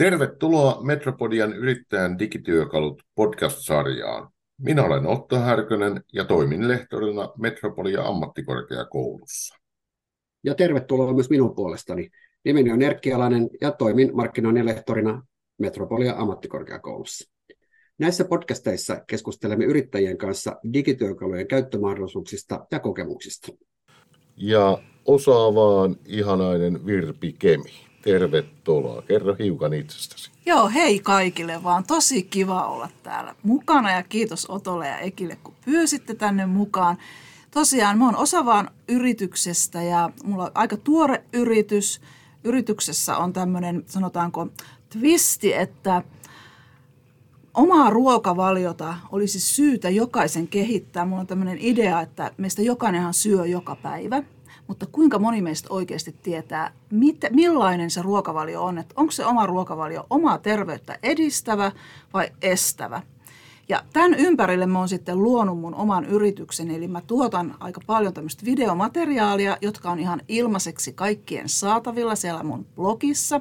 Tervetuloa Metropodian yrittäjän digityökalut podcast-sarjaan. Minä olen Otto Härkönen ja toimin lehtorina Metropolia ammattikorkeakoulussa. Ja tervetuloa myös minun puolestani. Nimeni on Erkki Alanen ja toimin markkinoinnin lehtorina Metropolia ammattikorkeakoulussa. Näissä podcasteissa keskustelemme yrittäjien kanssa digityökalujen käyttömahdollisuuksista ja kokemuksista. Ja osaavaan ihanainen Virpi Kemi. Tervetuloa. Kerro hiukan itsestäsi. Joo, hei kaikille vaan. Tosi kiva olla täällä mukana ja kiitos Otolle ja Ekille, kun pyysitte tänne mukaan. Tosiaan mä oon osavaan yrityksestä ja mulla on aika tuore yritys. Yrityksessä on tämmöinen, sanotaanko, twisti, että omaa ruokavaliota olisi syytä jokaisen kehittää. Mulla on tämmöinen idea, että meistä jokainenhan syö joka päivä – mutta kuinka moni meistä oikeasti tietää, mit, millainen se ruokavalio on, että onko se oma ruokavalio omaa terveyttä edistävä vai estävä. Ja tämän ympärille mä oon sitten luonut mun oman yrityksen, eli mä tuotan aika paljon tämmöistä videomateriaalia, jotka on ihan ilmaiseksi kaikkien saatavilla siellä mun blogissa.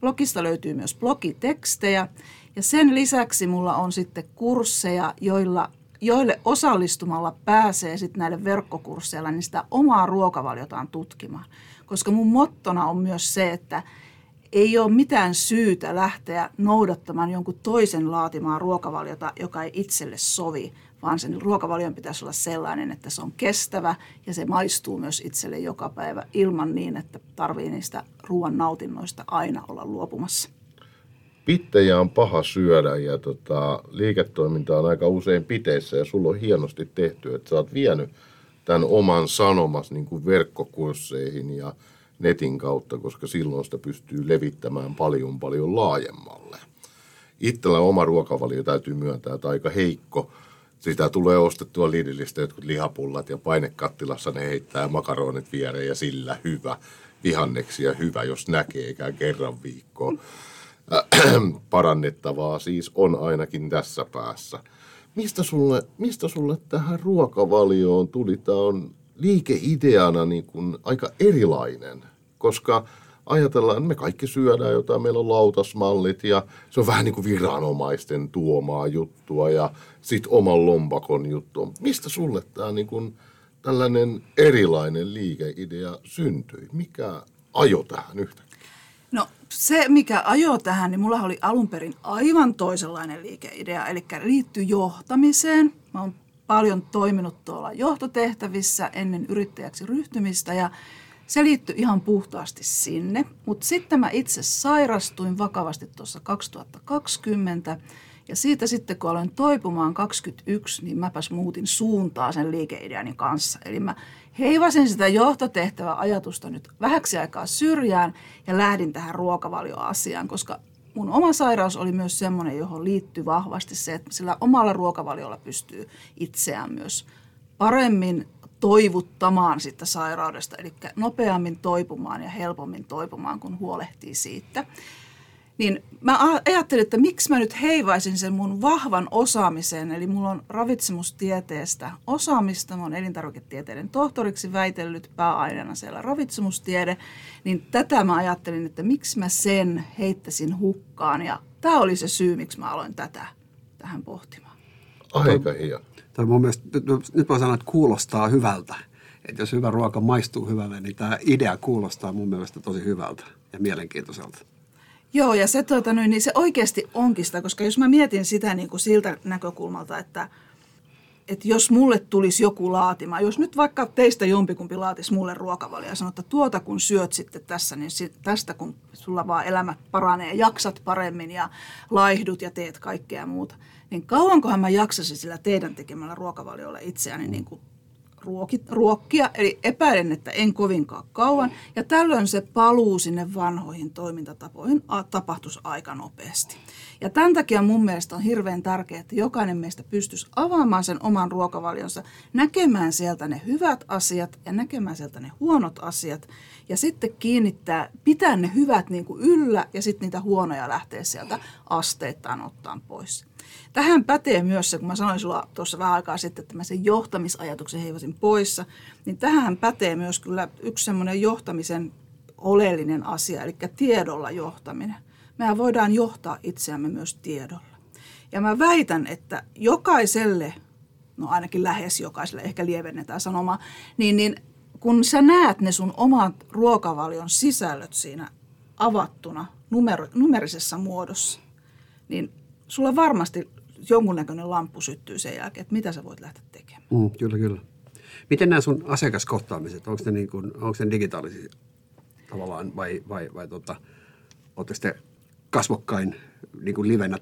Blogista löytyy myös blogitekstejä ja sen lisäksi mulla on sitten kursseja, joilla joille osallistumalla pääsee sitten näille verkkokursseilla niin sitä omaa ruokavaliotaan tutkimaan. Koska mun mottona on myös se, että ei ole mitään syytä lähteä noudattamaan jonkun toisen laatimaa ruokavaliota, joka ei itselle sovi, vaan sen ruokavalion pitäisi olla sellainen, että se on kestävä ja se maistuu myös itselle joka päivä ilman niin, että tarvii niistä ruoan nautinnoista aina olla luopumassa pittejä on paha syödä ja tota, liiketoiminta on aika usein piteissä ja sulla on hienosti tehty, että sä oot vienyt tämän oman sanomas niin kuin verkkokursseihin ja netin kautta, koska silloin sitä pystyy levittämään paljon paljon laajemmalle. Itsellä oma ruokavalio täytyy myöntää, että aika heikko. Sitä tulee ostettua Lidlistä jotkut lihapullat ja painekattilassa ne heittää makaronit viereen ja sillä hyvä. Vihanneksia hyvä, jos näkee, eikä kerran viikkoon. parannettavaa siis on ainakin tässä päässä. Mistä sulle, mistä sulle tähän ruokavalioon tuli? Tämä on liikeideana niin kuin aika erilainen, koska ajatellaan, että me kaikki syödään jotain, meillä on lautasmallit ja se on vähän niin kuin viranomaisten tuomaa juttua ja sitten oman lompakon juttu. Mistä sulle tämä niin kuin tällainen erilainen liikeidea syntyi? Mikä ajo tähän yhtä? No se, mikä ajoi tähän, niin mulla oli alun perin aivan toisenlainen liikeidea, eli liittyy johtamiseen. Mä oon paljon toiminut tuolla johtotehtävissä ennen yrittäjäksi ryhtymistä ja se liittyy ihan puhtaasti sinne. Mutta sitten mä itse sairastuin vakavasti tuossa 2020 ja siitä sitten kun aloin toipumaan 21, niin mäpäs muutin suuntaa sen liikeideani kanssa. Eli mä heivasin sitä johtotehtävää ajatusta nyt vähäksi aikaa syrjään ja lähdin tähän ruokavalioasiaan, koska mun oma sairaus oli myös semmoinen, johon liittyy vahvasti se, että sillä omalla ruokavaliolla pystyy itseään myös paremmin toivuttamaan sitä sairaudesta, eli nopeammin toipumaan ja helpommin toipumaan, kun huolehtii siitä. Niin mä ajattelin, että miksi mä nyt heivaisin sen mun vahvan osaamisen, eli mulla on ravitsemustieteestä osaamista, mä oon elintarviketieteiden tohtoriksi väitellyt pääaineena siellä ravitsemustiede, niin tätä mä ajattelin, että miksi mä sen heittäisin hukkaan, ja tämä oli se syy, miksi mä aloin tätä tähän pohtimaan. Aika hieno. Tämä mun mielestä, nyt mä sanon, että kuulostaa hyvältä. Että jos hyvä ruoka maistuu hyvälle, niin tämä idea kuulostaa mun mielestä tosi hyvältä ja mielenkiintoiselta. Joo, ja se, tuota, niin se oikeasti onkin sitä, koska jos mä mietin sitä niin kuin siltä näkökulmalta, että, että jos mulle tulisi joku laatima, jos nyt vaikka teistä jompikumpi laatisi mulle ruokavalio ja sanoo, että tuota kun syöt sitten tässä, niin tästä kun sulla vaan elämä paranee, jaksat paremmin ja laihdut ja teet kaikkea muuta, niin kauankohan mä jaksasin sillä teidän tekemällä ruokavaliolla itseäni niin kuin ruokit, ruokkia, eli epäilen, että en kovinkaan kauan. Ja tällöin se paluu sinne vanhoihin toimintatapoihin tapahtuisi aika nopeasti. Ja tämän takia mun mielestä on hirveän tärkeää, että jokainen meistä pystyisi avaamaan sen oman ruokavalionsa, näkemään sieltä ne hyvät asiat ja näkemään sieltä ne huonot asiat. Ja sitten kiinnittää, pitää ne hyvät niin kuin yllä ja sitten niitä huonoja lähtee sieltä asteittain ottaan pois. Tähän pätee myös se, kun mä sanoin sulla tuossa vähän aikaa sitten, että mä sen johtamisajatuksen heivasin poissa, niin tähän pätee myös kyllä yksi semmoinen johtamisen oleellinen asia, eli tiedolla johtaminen. mehän voidaan johtaa itseämme myös tiedolla. Ja mä väitän, että jokaiselle, no ainakin lähes jokaiselle, ehkä lievennetään sanoma, niin, niin kun sä näet ne sun omat ruokavalion sisällöt siinä avattuna numer- numerisessa muodossa, niin sulla varmasti jonkunnäköinen lamppu syttyy sen jälkeen, että mitä sä voit lähteä tekemään. Mm, kyllä, kyllä. Miten nämä sun asiakaskohtaamiset, onko ne, niin kuin, onko ne digitaalisia tavallaan vai, vai, vai tota, oletteko te kasvokkain niin kuin livenä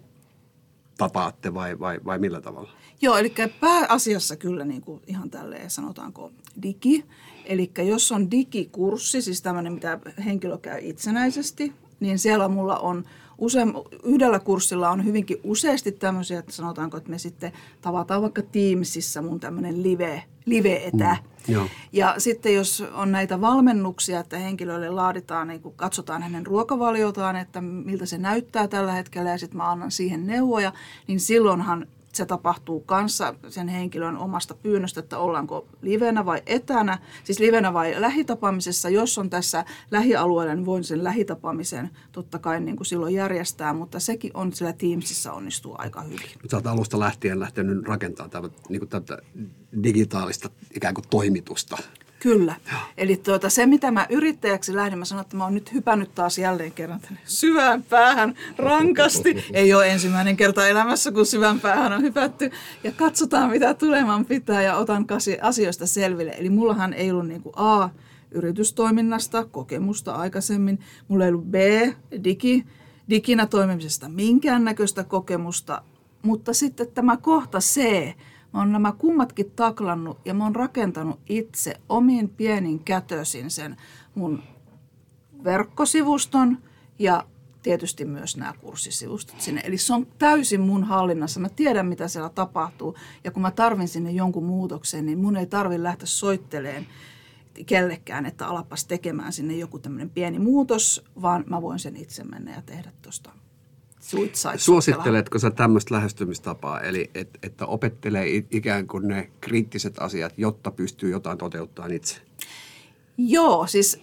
tapaatte vai, vai, vai millä tavalla? Joo, eli pääasiassa kyllä niin kuin ihan tälleen sanotaanko digi. Eli jos on digikurssi, siis tämmöinen, mitä henkilö käy itsenäisesti, niin siellä mulla on usein, yhdellä kurssilla on hyvinkin useasti tämmöisiä, että sanotaanko, että me sitten tavataan vaikka Teamsissa mun tämmöinen live, live-etä. Mm, ja sitten jos on näitä valmennuksia, että henkilölle laaditaan, niin kun katsotaan hänen ruokavaliotaan, että miltä se näyttää tällä hetkellä ja sitten mä annan siihen neuvoja, niin silloinhan se tapahtuu kanssa sen henkilön omasta pyynnöstä, että ollaanko livenä vai etänä, siis livenä vai lähitapaamisessa. Jos on tässä lähialueella, niin voin sen lähitapaamisen totta kai niin kuin silloin järjestää, mutta sekin on sillä Teamsissa onnistuu aika hyvin. Mutta olet alusta lähtien lähtenyt rakentamaan tätä, niin kuin tätä digitaalista ikään kuin toimitusta Kyllä. Ja. Eli tuota, se, mitä mä yrittäjäksi lähdin, mä sanoin, että mä oon nyt hypännyt taas jälleen kerran tänne syvään päähän rankasti. Ei ole ensimmäinen kerta elämässä, kun syvään päähän on hypätty. Ja katsotaan, mitä tuleman pitää ja otan asioista selville. Eli mullahan ei ollut niin kuin A, yritystoiminnasta kokemusta aikaisemmin. Mulla ei ollut B, digi, diginä toimimisesta minkäännäköistä kokemusta. Mutta sitten tämä kohta C, Mä oon nämä kummatkin taklannut ja mä oon rakentanut itse omin pienin kätösin sen mun verkkosivuston ja tietysti myös nämä kurssisivustot sinne. Eli se on täysin mun hallinnassa. Mä tiedän, mitä siellä tapahtuu. Ja kun mä tarvin sinne jonkun muutoksen, niin mun ei tarvi lähteä soitteleen kellekään, että alapas tekemään sinne joku tämmöinen pieni muutos, vaan mä voin sen itse mennä ja tehdä tuosta Suositteletko sä tämmöistä lähestymistapaa, eli et, että opettelee ikään kuin ne kriittiset asiat, jotta pystyy jotain toteuttamaan itse? Joo, siis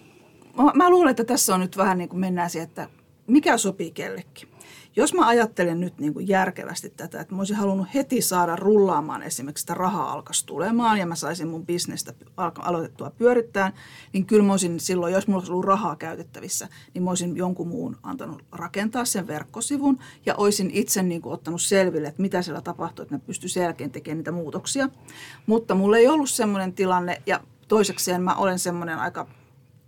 mä, mä luulen, että tässä on nyt vähän niin kuin mennään siihen, että mikä sopii kellekin. Jos mä ajattelen nyt niin kuin järkevästi tätä, että mä olisin halunnut heti saada rullaamaan esimerkiksi, että rahaa alkaisi tulemaan ja mä saisin mun bisnestä aloitettua pyörittää, niin kyllä mä olisin silloin, jos mulla olisi ollut rahaa käytettävissä, niin mä olisin jonkun muun antanut rakentaa sen verkkosivun ja olisin itse niin kuin ottanut selville, että mitä siellä tapahtuu, että mä pystyisin jälkeen tekemään niitä muutoksia. Mutta mulla ei ollut semmoinen tilanne ja toisekseen mä olen semmoinen aika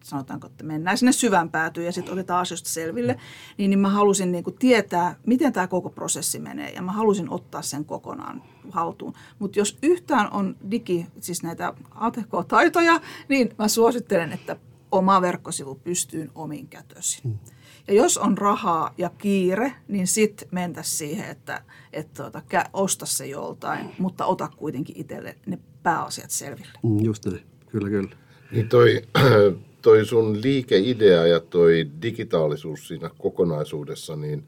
sanotaanko, että mennään sinne syvän päätyyn ja sitten otetaan asioista selville, niin, niin mä halusin niin kuin tietää, miten tämä koko prosessi menee ja mä halusin ottaa sen kokonaan haltuun. Mutta jos yhtään on digi, siis näitä ATK-taitoja, niin mä suosittelen, että oma verkkosivu pystyyn omin kätösin. Hmm. Ja jos on rahaa ja kiire, niin sitten mentä siihen, että, että tuota, osta se joltain, mutta ota kuitenkin itselle ne pääasiat selville. Mm, just näin, kyllä kyllä. Niin toi toi sun liikeidea ja toi digitaalisuus siinä kokonaisuudessa, niin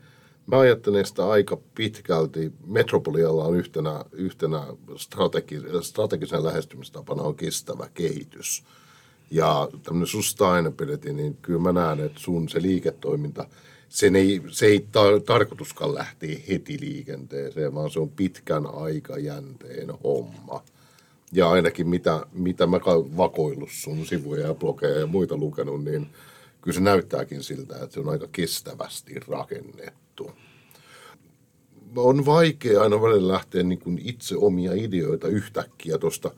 mä ajattelen sitä aika pitkälti. Metropolialla on yhtenä, yhtenä strategi, strategisen lähestymistapana on kestävä kehitys. Ja tämmöinen sustainability, niin kyllä mä näen, että sun se liiketoiminta, sen ei, se ei ta- tarkoituskaan lähteä heti liikenteeseen, vaan se on pitkän aikajänteen homma – ja ainakin mitä, mitä mä vakoillut sun sivuja ja blogeja ja muita lukenut, niin kyllä se näyttääkin siltä, että se on aika kestävästi rakennettu. On vaikea aina välillä lähteä niin kuin itse omia ideoita yhtäkkiä tuosta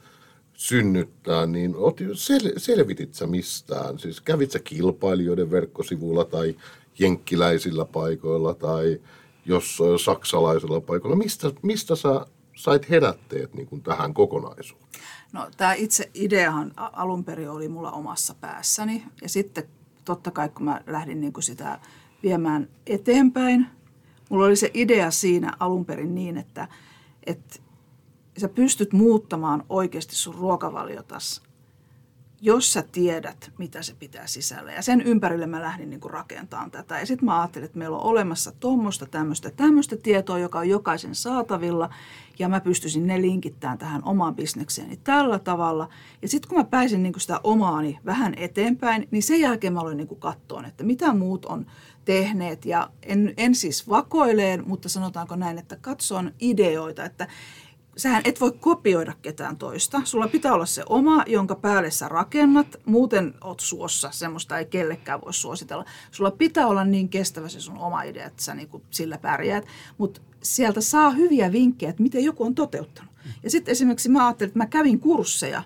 synnyttää, niin sel, selvitit sä mistään? Siis kävit sä kilpailijoiden verkkosivuilla tai jenkkiläisillä paikoilla tai jossain saksalaisilla paikoilla? Mistä, mistä sä sait herätteet niin kuin tähän kokonaisuuteen? No tämä itse ideahan alun perin oli mulla omassa päässäni ja sitten totta kai kun mä lähdin niin kuin sitä viemään eteenpäin, mulla oli se idea siinä alun perin niin, että, että sä pystyt muuttamaan oikeasti sun ruokavaliotas jos sä tiedät, mitä se pitää sisällä. Ja sen ympärille mä lähdin niin rakentamaan tätä. Ja sitten mä ajattelin, että meillä on olemassa tuommoista, tämmöistä, tämmöistä tietoa, joka on jokaisen saatavilla. Ja mä pystyisin ne linkittämään tähän omaan bisnekseeni tällä tavalla. Ja sitten kun mä pääsin niin sitä omaani vähän eteenpäin, niin sen jälkeen mä aloin niin katsoa, että mitä muut on tehneet. Ja en, en siis vakoileen, mutta sanotaanko näin, että katson ideoita, että sähän et voi kopioida ketään toista. Sulla pitää olla se oma, jonka päälle sä rakennat. Muuten oot suossa, semmoista ei kellekään voi suositella. Sulla pitää olla niin kestävä se sun oma idea, että sä niinku sillä pärjäät. Mutta sieltä saa hyviä vinkkejä, että miten joku on toteuttanut. Ja sitten esimerkiksi mä ajattelin, että mä kävin kursseja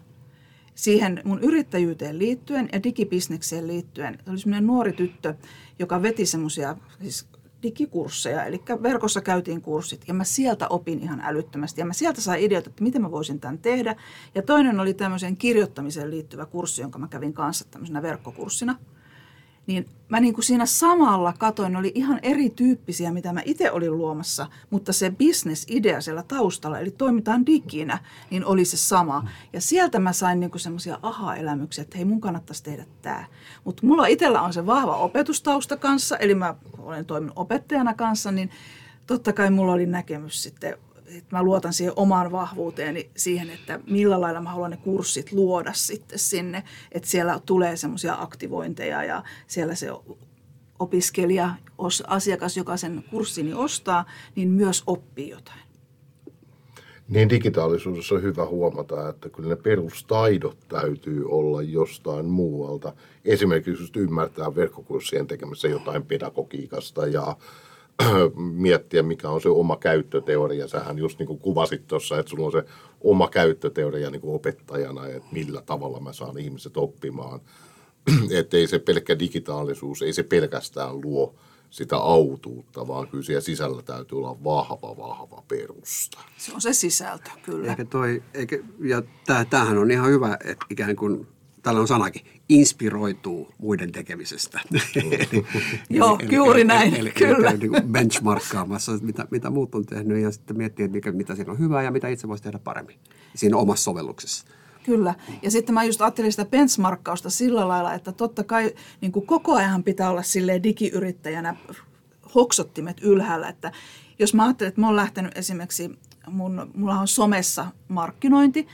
siihen mun yrittäjyyteen liittyen ja digibisnekseen liittyen. Se oli semmoinen nuori tyttö, joka veti semmoisia siis digikursseja, eli verkossa käytiin kurssit ja mä sieltä opin ihan älyttömästi ja mä sieltä sain ideoita, että miten mä voisin tämän tehdä. Ja toinen oli tämmöiseen kirjoittamiseen liittyvä kurssi, jonka mä kävin kanssa tämmöisenä verkkokurssina – niin mä niin kuin siinä samalla katoin, ne oli ihan erityyppisiä, mitä mä itse olin luomassa, mutta se business-idea siellä taustalla, eli toimitaan diginä, niin oli se sama. Ja sieltä mä sain niin semmoisia aha-elämyksiä, että hei mun kannattaisi tehdä tämä. Mutta mulla itsellä on se vahva opetustausta kanssa, eli mä olen toiminut opettajana kanssa, niin totta kai mulla oli näkemys sitten että mä luotan siihen omaan vahvuuteeni siihen, että millä lailla mä haluan ne kurssit luoda sitten sinne, että siellä tulee semmoisia aktivointeja ja siellä se opiskelija, asiakas, joka sen kurssini ostaa, niin myös oppii jotain. Niin digitaalisuudessa on hyvä huomata, että kyllä ne perustaidot täytyy olla jostain muualta. Esimerkiksi just ymmärtää verkkokurssien tekemässä jotain pedagogiikasta ja miettiä, mikä on se oma käyttöteoria. Sähän just niin kuin kuvasit tuossa, että sulla on se oma käyttöteoria niin kuin opettajana, että millä tavalla mä saan ihmiset oppimaan. että ei se pelkkä digitaalisuus, ei se pelkästään luo sitä autuutta, vaan kyllä siellä sisällä täytyy olla vahva, vahva perusta. Se on se sisältö, kyllä. Eikä toi, eikä, ja tämähän on ihan hyvä, että ikään kuin tällä on sanakin, inspiroituu muiden tekemisestä. eli, Joo, eli, juuri näin, eli, kyllä. Eli, niin benchmarkkaamassa, mitä, mitä muut on tehnyt ja sitten miettiä, että mikä, mitä siinä on hyvää ja mitä itse voisi tehdä paremmin siinä omassa sovelluksessa. Kyllä. Ja sitten mä just ajattelin sitä benchmarkkausta sillä lailla, että totta kai niin kuin koko ajan pitää olla sille digiyrittäjänä hoksottimet ylhäällä. Että jos mä ajattelen, että mä oon lähtenyt esimerkiksi, mun, mulla on somessa markkinointi,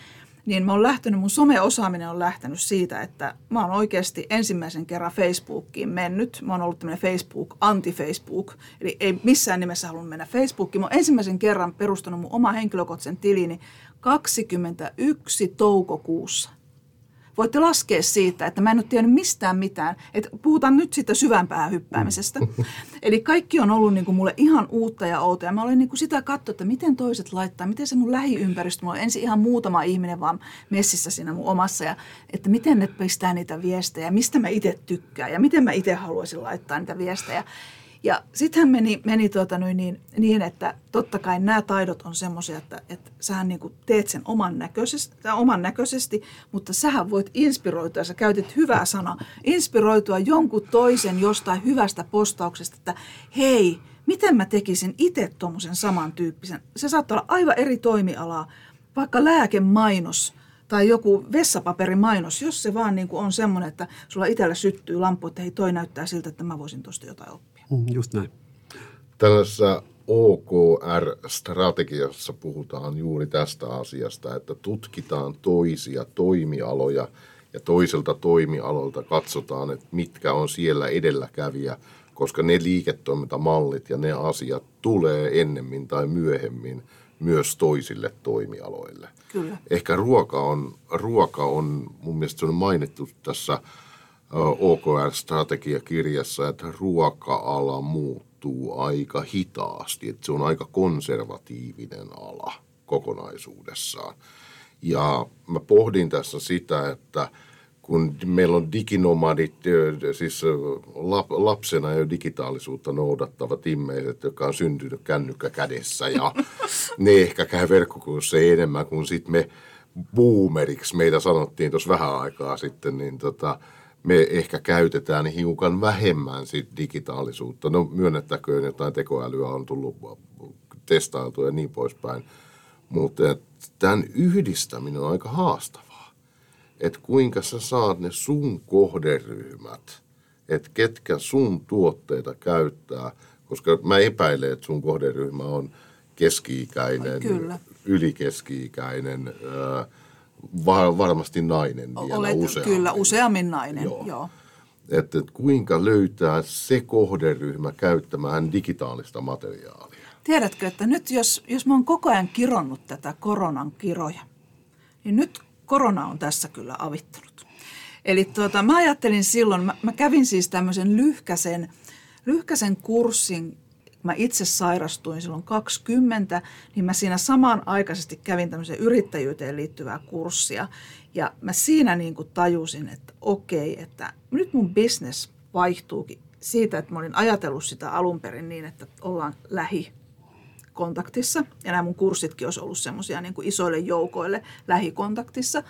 niin mä oon lähtenyt, mun someosaaminen on lähtenyt siitä, että mä oon oikeasti ensimmäisen kerran Facebookiin mennyt. Mä oon ollut tämmöinen Facebook, anti-Facebook, eli ei missään nimessä halunnut mennä Facebookiin. Mä oon ensimmäisen kerran perustanut mun oma henkilökohtaisen tilini 21 toukokuussa voitte laskea siitä, että mä en ole tiennyt mistään mitään. Että puhutaan nyt siitä syvämpää hyppäämisestä. Eli kaikki on ollut niin kuin mulle ihan uutta ja outoa. Ja mä olen niin kuin sitä katsonut, että miten toiset laittaa, miten se mun lähiympäristö, mulla on ensin ihan muutama ihminen vaan messissä siinä mun omassa. Ja että miten ne pistää niitä viestejä, mistä mä itse tykkään ja miten mä itse haluaisin laittaa niitä viestejä. Ja sittenhän meni, meni tuota niin, niin, että totta kai nämä taidot on semmoisia, että, että sähän niin kuin teet sen oman näköisesti, oman näköisesti, mutta sähän voit inspiroitua, sä käytit hyvää sanaa, inspiroitua jonkun toisen jostain hyvästä postauksesta, että hei, miten mä tekisin itse tuommoisen samantyyppisen. Se saattaa olla aivan eri toimialaa, vaikka lääkemainos tai joku vessapaperimainos, jos se vaan niin kuin on semmoinen, että sulla itsellä syttyy lampu, että hei toi näyttää siltä, että mä voisin tuosta jotain oppia. Mm, just näin. Tällaisessa OKR-strategiassa puhutaan juuri tästä asiasta, että tutkitaan toisia toimialoja ja toiselta toimialolta katsotaan, että mitkä on siellä edelläkävijä, koska ne liiketoimintamallit ja ne asiat tulee ennemmin tai myöhemmin myös toisille toimialoille. Kyllä. Ehkä ruoka on, ruoka on mun mielestä se on mainittu tässä OKR-strategiakirjassa, että ruoka-ala muuttuu aika hitaasti, että se on aika konservatiivinen ala kokonaisuudessaan. Ja mä pohdin tässä sitä, että kun meillä on diginomadit, siis lapsena jo digitaalisuutta noudattavat ihmiset, jotka on syntynyt kännykkä kädessä ja ne ehkä käy verkkokursseja enemmän kuin sitten me boomeriksi, meitä sanottiin tuossa vähän aikaa sitten, niin tota, me ehkä käytetään hiukan vähemmän sit digitaalisuutta. No myönnettäköön, jotain tekoälyä on tullut testailtu ja niin poispäin. Mutta tämän yhdistäminen on aika haastavaa. että kuinka sä saat ne sun kohderyhmät, että ketkä sun tuotteita käyttää, koska mä epäilen, että sun kohderyhmä on keski-ikäinen, Kyllä. ylikeski-ikäinen, var, varmasti nainen vielä Olet, useammin. kyllä, useammin nainen, Joo. joo. että kuinka löytää se kohderyhmä käyttämään digitaalista materiaalia. Tiedätkö, että nyt jos, jos mä oon koko ajan kironnut tätä koronan kiroja, niin nyt korona on tässä kyllä avittanut. Eli tuota, mä ajattelin silloin, mä, mä kävin siis tämmöisen lyhkäsen, lyhkäsen kurssin, mä itse sairastuin silloin 20, niin mä siinä samanaikaisesti kävin tämmöisen yrittäjyyteen liittyvää kurssia. Ja mä siinä niin kuin tajusin, että okei, että nyt mun business vaihtuukin siitä, että mä olin ajatellut sitä alun perin niin, että ollaan lähi kontaktissa. Ja nämä mun kurssitkin olisi ollut semmoisia niin isoille joukoille lähikontaktissa.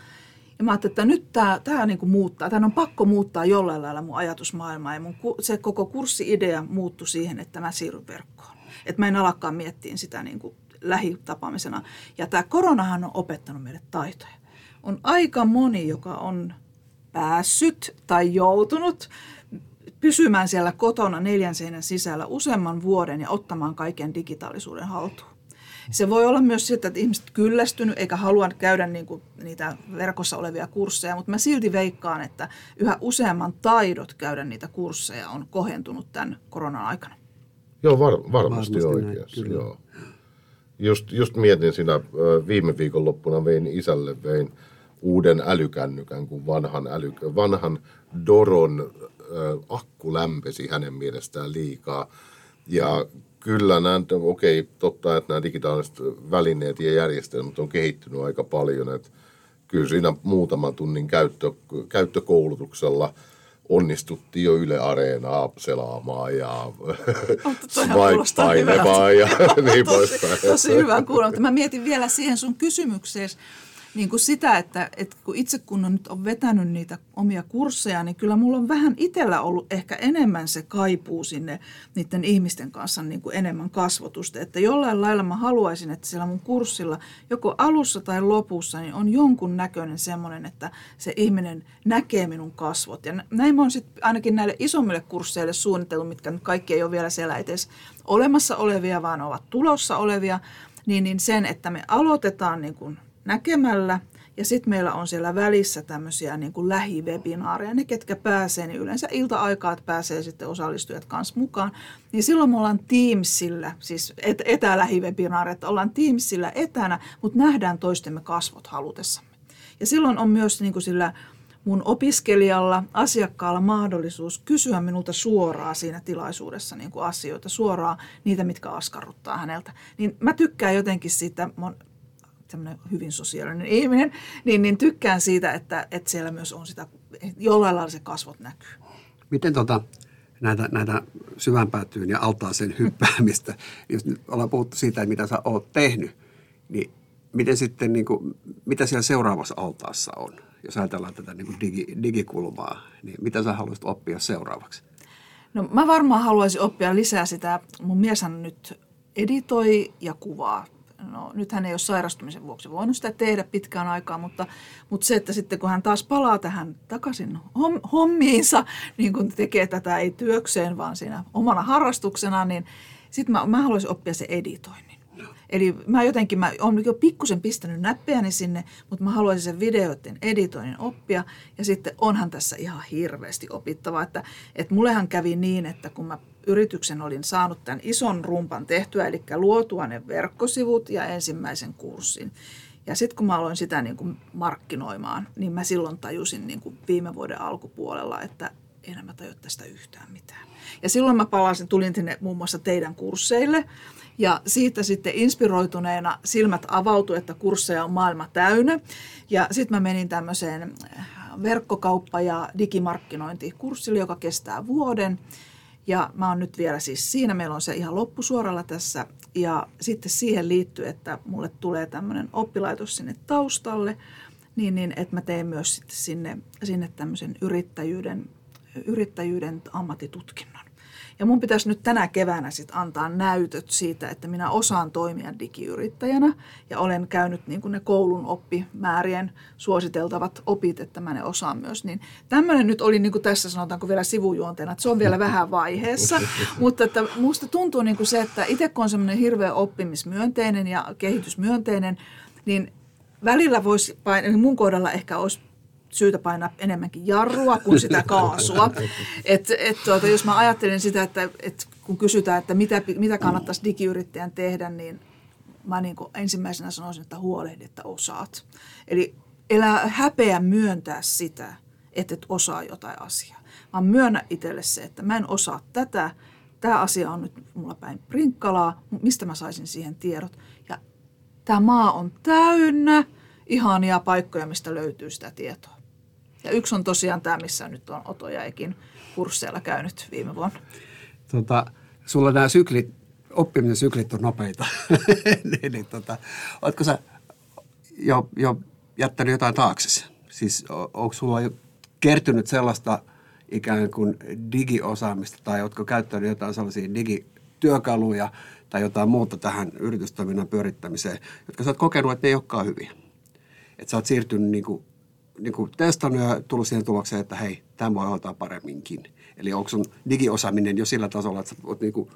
Ja mä ajattelin, että nyt tämä, tämä niin kuin muuttaa, tämän on pakko muuttaa jollain lailla mun ajatusmaailmaa. Ja mun, se koko kurssi-idea muuttui siihen, että mä siirryn verkkoon. Että mä en alakaan miettiä sitä niin kuin lähitapaamisena. Ja tämä koronahan on opettanut meille taitoja. On aika moni, joka on päässyt tai joutunut pysymään siellä kotona neljän seinän sisällä useamman vuoden ja ottamaan kaiken digitaalisuuden haltuun. Se voi olla myös sitä, että ihmiset kyllästynyt eikä halua käydä niin kuin niitä verkossa olevia kursseja, mutta mä silti veikkaan, että yhä useamman taidot käydä niitä kursseja on kohentunut tämän koronan aikana. Joo, var, varmasti, Varmasti näin, oikeassa. kyllä. joo. Just, just mietin siinä viime viikonloppuna vein isälle vein uuden älykännykän, kun vanhan, äly, vanhan Doron ö, akku lämpesi hänen mielestään liikaa. Ja kyllä nämä, okei, totta, että nämä digitaaliset välineet ja järjestelmät on kehittynyt aika paljon. Että kyllä siinä muutaman tunnin käyttö, käyttökoulutuksella onnistuttiin jo Yle Areenaa selaamaan ja Swipe-painevaa ja niin poispäin. tosi hyvä kuulla, mutta mä mietin vielä siihen sun kysymykseen niin kuin sitä, että, että kun itse kun on nyt on vetänyt niitä omia kursseja, niin kyllä mulla on vähän itsellä ollut ehkä enemmän se kaipuu sinne niiden ihmisten kanssa niin kuin enemmän kasvotusta. Että jollain lailla mä haluaisin, että siellä mun kurssilla joko alussa tai lopussa niin on jonkun näköinen semmoinen, että se ihminen näkee minun kasvot. Ja näin mä oon sitten ainakin näille isommille kursseille suunnitellut, mitkä nyt kaikki ei ole vielä siellä edes olemassa olevia, vaan ovat tulossa olevia, niin, niin sen, että me aloitetaan niin kuin näkemällä ja sitten meillä on siellä välissä tämmöisiä niin kuin lähivebinaareja. Ne, ketkä pääsee, niin yleensä ilta-aikaa pääsee sitten osallistujat kanssa mukaan. Niin silloin me ollaan Teamsillä, siis et, etälähivebinaareja, ollaan Teamsillä etänä, mutta nähdään toistemme kasvot halutessamme. Ja silloin on myös niin kuin sillä mun opiskelijalla, asiakkaalla mahdollisuus kysyä minulta suoraan siinä tilaisuudessa niin kuin asioita, suoraan niitä, mitkä askarruttaa häneltä. Niin mä tykkään jotenkin siitä, tämmöinen hyvin sosiaalinen ihminen, niin, niin tykkään siitä, että, että siellä myös on sitä, jollain lailla se kasvot näkyy. Miten tota, näitä, näitä syvänpäätyyn ja altaaseen hyppäämistä, jos nyt ollaan puhuttu siitä, mitä sä oot tehnyt, niin miten sitten, niin kuin, mitä siellä seuraavassa altaassa on? Jos ajatellaan tätä niin kuin digi, digikulmaa, niin mitä sä haluaisit oppia seuraavaksi? No mä varmaan haluaisin oppia lisää sitä, mun mieshän nyt editoi ja kuvaa. No nyt hän ei ole sairastumisen vuoksi voinut sitä tehdä pitkään aikaa, mutta, mutta se, että sitten kun hän taas palaa tähän takaisin hom, hommiinsa, niin kun tekee tätä ei työkseen, vaan siinä omana harrastuksena, niin sitten mä, mä haluaisin oppia se editoinnin. Eli mä jotenkin, mä oon jo pikkusen pistänyt näppejäni sinne, mutta mä haluaisin sen videoiden editoinnin oppia. Ja sitten onhan tässä ihan hirveästi opittavaa, että, että mullehan kävi niin, että kun mä yrityksen olin saanut tämän ison rumpan tehtyä, eli luotua ne verkkosivut ja ensimmäisen kurssin. Ja sitten kun mä aloin sitä niin kuin markkinoimaan, niin mä silloin tajusin niin kuin viime vuoden alkupuolella, että enää mä tajua tästä yhtään mitään. Ja silloin mä palasin, tulin sinne muun muassa teidän kursseille, ja siitä sitten inspiroituneena silmät avautui, että kursseja on maailma täynnä. Ja sitten mä menin tämmöiseen verkkokauppa- ja digimarkkinointikurssille, joka kestää vuoden. Ja mä oon nyt vielä siis siinä, meillä on se ihan loppusuoralla tässä. Ja sitten siihen liittyy, että mulle tulee tämmöinen oppilaitos sinne taustalle, niin, niin että mä teen myös sitten sinne, sinne tämmöisen yrittäjyyden, yrittäjyyden ammattitutkinnon. Ja mun pitäisi nyt tänä keväänä sit antaa näytöt siitä, että minä osaan toimia digiyrittäjänä ja olen käynyt niin kuin ne koulun oppimäärien suositeltavat opit, että mä ne osaan myös. Niin tämmöinen nyt oli niin kuin tässä sanotaanko vielä sivujuonteena, että se on vielä vähän vaiheessa, mutta että musta tuntuu niin kuin se, että itse kun on semmoinen hirveä oppimismyönteinen ja kehitysmyönteinen, niin välillä voisi, mun kohdalla ehkä olisi syytä painaa enemmänkin jarrua kuin sitä kaasua. Et, et tuota, jos mä ajattelen sitä, että et kun kysytään, että mitä, mitä kannattaisi digiyrittäjän tehdä, niin mä niin ensimmäisenä sanoisin, että huolehdi, että osaat. Eli elää häpeä myöntää sitä, että et osaa jotain asiaa. Mä myönnä itselle se, että mä en osaa tätä, tämä asia on nyt mulla päin prinkkalaa, mistä mä saisin siihen tiedot. Ja tämä maa on täynnä ihania paikkoja, mistä löytyy sitä tietoa. Ja yksi on tosiaan tämä, missä nyt on Oto ja Ekin kursseilla käynyt viime vuonna. Tota, sulla nämä syklit, oppimisen syklit on nopeita. niin, niin, tota, oletko sä jo, jo jättänyt jotain taakse? Siis onko sulla jo kertynyt sellaista ikään kuin digiosaamista tai oletko käyttänyt jotain sellaisia digityökaluja tai jotain muuta tähän yritystoiminnan pyörittämiseen, jotka sä oot kokenut, että ne ei olekaan hyviä? Että sä oot siirtynyt niin kuin niin kuin testannut ja tullut siihen tulokseen, että hei, tämä voi hoitaa paremminkin. Eli onko sun digiosaaminen jo sillä tasolla, että sä niin kuin,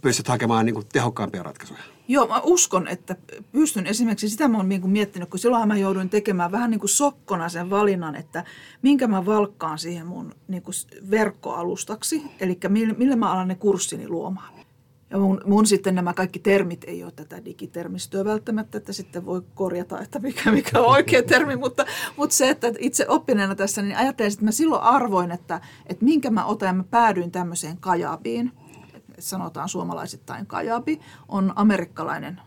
pystyt hakemaan niin kuin tehokkaampia ratkaisuja? Joo, mä uskon, että pystyn esimerkiksi, sitä mä oon niin kuin miettinyt, kun silloin mä jouduin tekemään vähän niin kuin sokkona sen valinnan, että minkä mä valkkaan siihen mun niin kuin verkkoalustaksi, eli millä mä alan ne kurssini luomaan. Ja mun, mun sitten nämä kaikki termit ei ole tätä digitermistöä välttämättä, että sitten voi korjata, että mikä, mikä on oikea termi, mutta, mutta se, että itse oppineena tässä, niin ajattelin, että mä silloin arvoin, että, että minkä mä otan ja mä päädyin tämmöiseen kajabiin. Sanotaan suomalaisittain kajabi, on amerikkalainen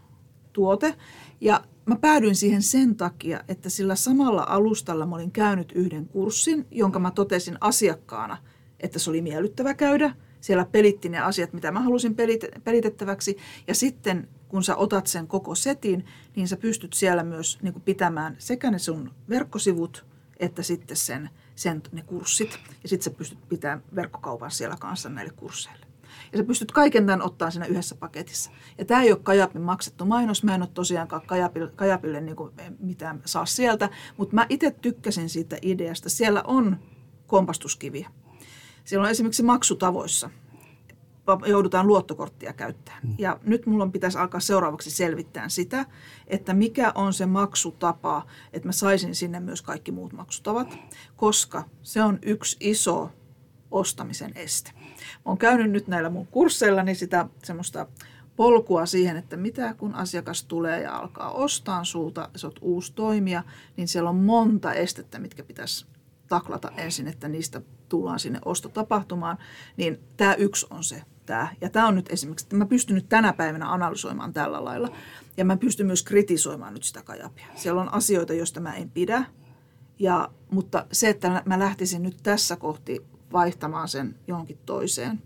tuote. Ja mä päädyin siihen sen takia, että sillä samalla alustalla mä olin käynyt yhden kurssin, jonka mä totesin asiakkaana, että se oli miellyttävä käydä – siellä pelitti ne asiat, mitä mä halusin pelit- pelitettäväksi. Ja sitten kun sä otat sen koko setin, niin sä pystyt siellä myös niin kuin pitämään sekä ne sun verkkosivut että sitten sen, sen ne kurssit. Ja sitten sä pystyt pitämään verkkokaupan siellä kanssa näille kursseille. Ja sä pystyt kaiken tämän ottaa siinä yhdessä paketissa. Ja tämä ei ole Kajapin maksettu mainos. Mä en ole tosiaankaan Kajapille, Kajapille niin kuin mitään saa sieltä. Mutta mä itse tykkäsin siitä ideasta. Siellä on kompastuskiviä. Siellä on esimerkiksi maksutavoissa joudutaan luottokorttia käyttämään. Mm. Ja nyt mulla pitäisi alkaa seuraavaksi selvittää sitä, että mikä on se maksutapa, että mä saisin sinne myös kaikki muut maksutavat, koska se on yksi iso ostamisen este. Mä oon käynyt nyt näillä mun kursseillani sitä semmoista polkua siihen, että mitä kun asiakas tulee ja alkaa ostaa sulta, sä oot uusi toimija, niin siellä on monta estettä, mitkä pitäisi taklata ensin, että niistä tullaan sinne ostotapahtumaan, niin tämä yksi on se. Tämä. Ja tämä on nyt esimerkiksi, että mä pystyn nyt tänä päivänä analysoimaan tällä lailla. Ja mä pystyn myös kritisoimaan nyt sitä kajapia. Siellä on asioita, joista mä en pidä. Ja, mutta se, että mä lähtisin nyt tässä kohti vaihtamaan sen johonkin toiseen,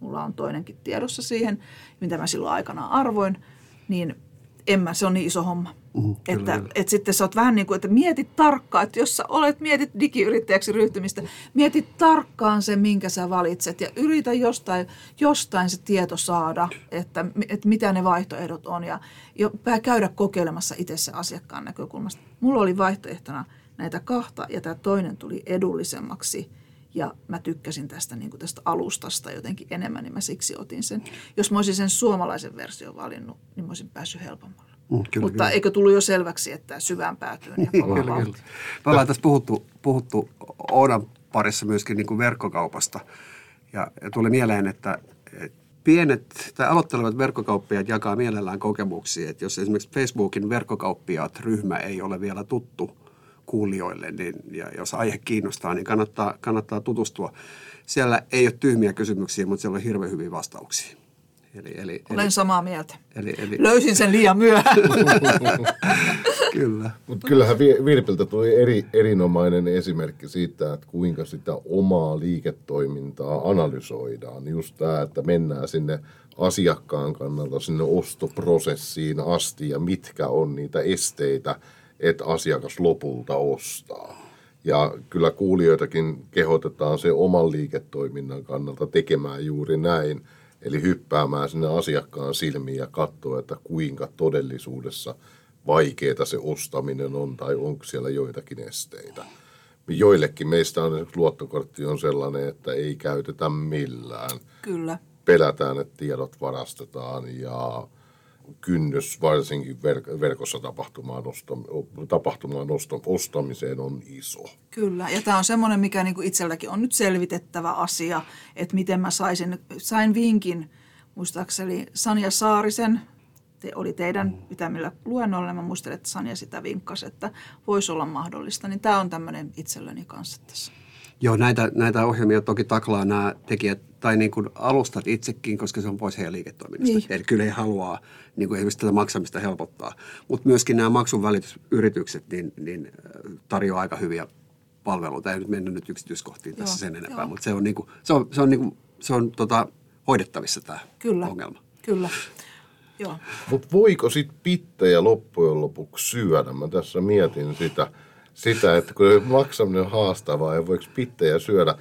mulla on toinenkin tiedossa siihen, mitä mä silloin aikanaan arvoin, niin en mä, se on niin iso homma. Mm, että, kyllä. että sitten sä oot vähän niin kuin, että mietit tarkkaan, että jos sä olet, mietit digiyrittäjäksi ryhtymistä, mietit tarkkaan sen, minkä sä valitset ja yritä jostain, jostain se tieto saada, että, että mitä ne vaihtoehdot on ja jo, käydä kokeilemassa itse se asiakkaan näkökulmasta. Mulla oli vaihtoehtona näitä kahta ja tämä toinen tuli edullisemmaksi ja mä tykkäsin tästä, niin tästä alustasta jotenkin enemmän, niin mä siksi otin sen. Jos mä olisin sen suomalaisen version valinnut, niin mä olisin päässyt helpommalla. Mm, kyllä, Mutta kyllä. eikö tullut jo selväksi, että syvään päätyyn ja kyllä, kyllä. Me ollaan tässä puhuttu, puhuttu Oodan parissa myöskin niin kuin verkkokaupasta. Ja, ja tuli mieleen, että, että pienet tai aloittelevat verkkokauppiaat jakaa mielellään kokemuksia. Että jos esimerkiksi Facebookin verkkokauppiaat ryhmä ei ole vielä tuttu kuulijoille, niin, ja jos aihe kiinnostaa, niin kannattaa, kannattaa tutustua. Siellä ei ole tyhmiä kysymyksiä, mutta siellä on hirveän hyviä vastauksia. Eli, eli, Olen eli, samaa mieltä. Eli, eli, Löysin sen liian myöhään. Kyllä. Mutta kyllähän Virpiltä tuli eri, erinomainen esimerkki siitä, että kuinka sitä omaa liiketoimintaa analysoidaan. Just tämä, että mennään sinne asiakkaan kannalta sinne ostoprosessiin asti ja mitkä on niitä esteitä, että asiakas lopulta ostaa. Ja kyllä kuulijoitakin kehotetaan se oman liiketoiminnan kannalta tekemään juuri näin. Eli hyppäämään sinne asiakkaan silmiin ja katsoa, että kuinka todellisuudessa vaikeaa se ostaminen on tai onko siellä joitakin esteitä. Joillekin meistä on luottokortti on sellainen, että ei käytetä millään. Kyllä. Pelätään, että tiedot varastetaan ja kynnys varsinkin verk- verkossa tapahtumaan, ostam- tapahtumaan ostam- ostamiseen on iso. Kyllä, ja tämä on semmoinen, mikä niinku itselläkin on nyt selvitettävä asia, että miten mä saisin, sain vinkin, muistaakseni Sanja Saarisen, te, oli teidän pitämillä luennoilla, mä muistelen, että Sanja sitä vinkkasi, että voisi olla mahdollista, niin tämä on tämmöinen itselleni kanssa tässä. Joo, näitä, näitä ohjelmia toki taklaa nämä tekijät tai niin kuin alustat itsekin, koska se on pois heidän liiketoiminnasta. Niin. Eli kyllä he haluaa niin kuin esimerkiksi tätä maksamista helpottaa. Mutta myöskin nämä maksun välitysyritykset niin, niin tarjoaa aika hyviä palveluita. Ei nyt mennä nyt yksityiskohtiin tässä sen enempää, mutta se on, niin kuin, se on, se on, niin kuin, se on tota, hoidettavissa tämä kyllä, ongelma. Kyllä. Mutta voiko sitten pittejä loppujen lopuksi syödä? Mä tässä mietin sitä, sitä että kun maksaminen on haastavaa ja voiko pittejä syödä.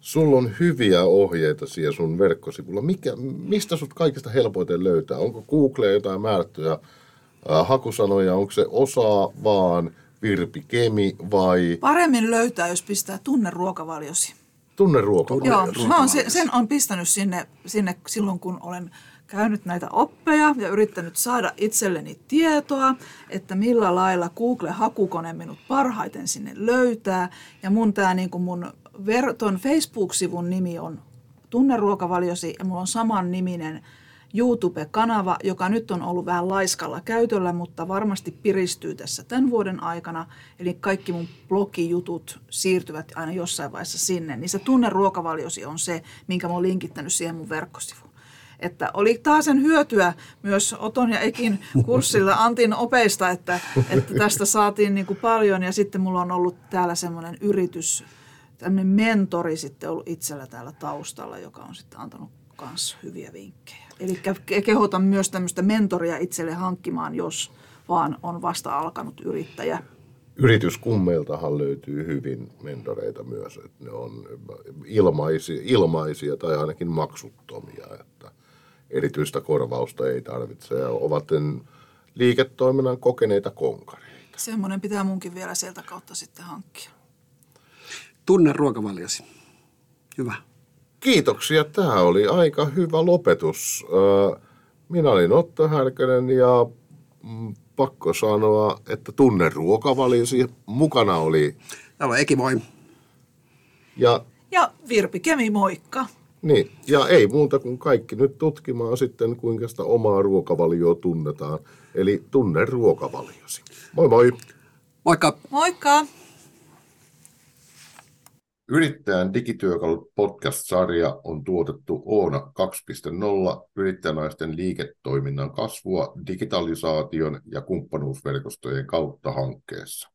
Sulla on hyviä ohjeita siellä sun verkkosivulla. Mikä, mistä sut kaikista helpoiten löytää? Onko Google jotain määrättyjä äh, hakusanoja? Onko se osaa vaan Virpi Kemi vai... Paremmin löytää, jos pistää tunne ruokavaliosi. Tunne ruokavaliosi. Joo, mä oon sen, sen on pistänyt sinne, sinne silloin, kun olen käynyt näitä oppeja ja yrittänyt saada itselleni tietoa, että millä lailla Google-hakukone minut parhaiten sinne löytää. Ja mun tämä niin kuin mun ver- ton Facebook-sivun nimi on Tunneruokavaliosi ja mulla on saman niminen YouTube-kanava, joka nyt on ollut vähän laiskalla käytöllä, mutta varmasti piristyy tässä tämän vuoden aikana. Eli kaikki mun blogijutut siirtyvät aina jossain vaiheessa sinne. Niin se tunneruokavaliosi on se, minkä mä oon linkittänyt siihen mun verkkosivuun että oli taas sen hyötyä myös Oton ja Ekin kurssilla Antin opeista, että, että tästä saatiin niin kuin paljon ja sitten mulla on ollut täällä semmoinen yritys, tämmöinen mentori sitten ollut itsellä täällä taustalla, joka on sitten antanut myös hyviä vinkkejä. Eli kehotan myös tämmöistä mentoria itselle hankkimaan, jos vaan on vasta alkanut yrittäjä. Yrityskummeiltahan löytyy hyvin mentoreita myös, että ne on ilmaisia, ilmaisia tai ainakin maksuttomia. Että erityistä korvausta ei tarvitse ja ovat liiketoiminnan kokeneita konkareita. Semmoinen pitää munkin vielä sieltä kautta sitten hankkia. Tunne ruokavaliosi. Hyvä. Kiitoksia. Tämä oli aika hyvä lopetus. Minä olin Otto Härkönen ja mm, pakko sanoa, että tunne ruokavaliosi. Mukana oli... Täällä on Eki, moi. Ja, ja Virpi Kemi, moikka. Niin, ja ei muuta kuin kaikki nyt tutkimaan sitten, kuinka sitä omaa ruokavalioa tunnetaan. Eli tunne ruokavaliosi. Moi moi! Moikka! Moikka! Yrittäjän digityökalut podcast-sarja on tuotettu Oona 2.0 yrittäjänaisten liiketoiminnan kasvua digitalisaation ja kumppanuusverkostojen kautta hankkeessa.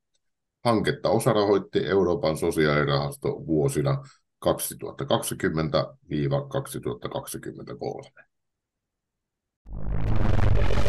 Hanketta osarahoitti Euroopan sosiaalirahasto vuosina 2020-2023.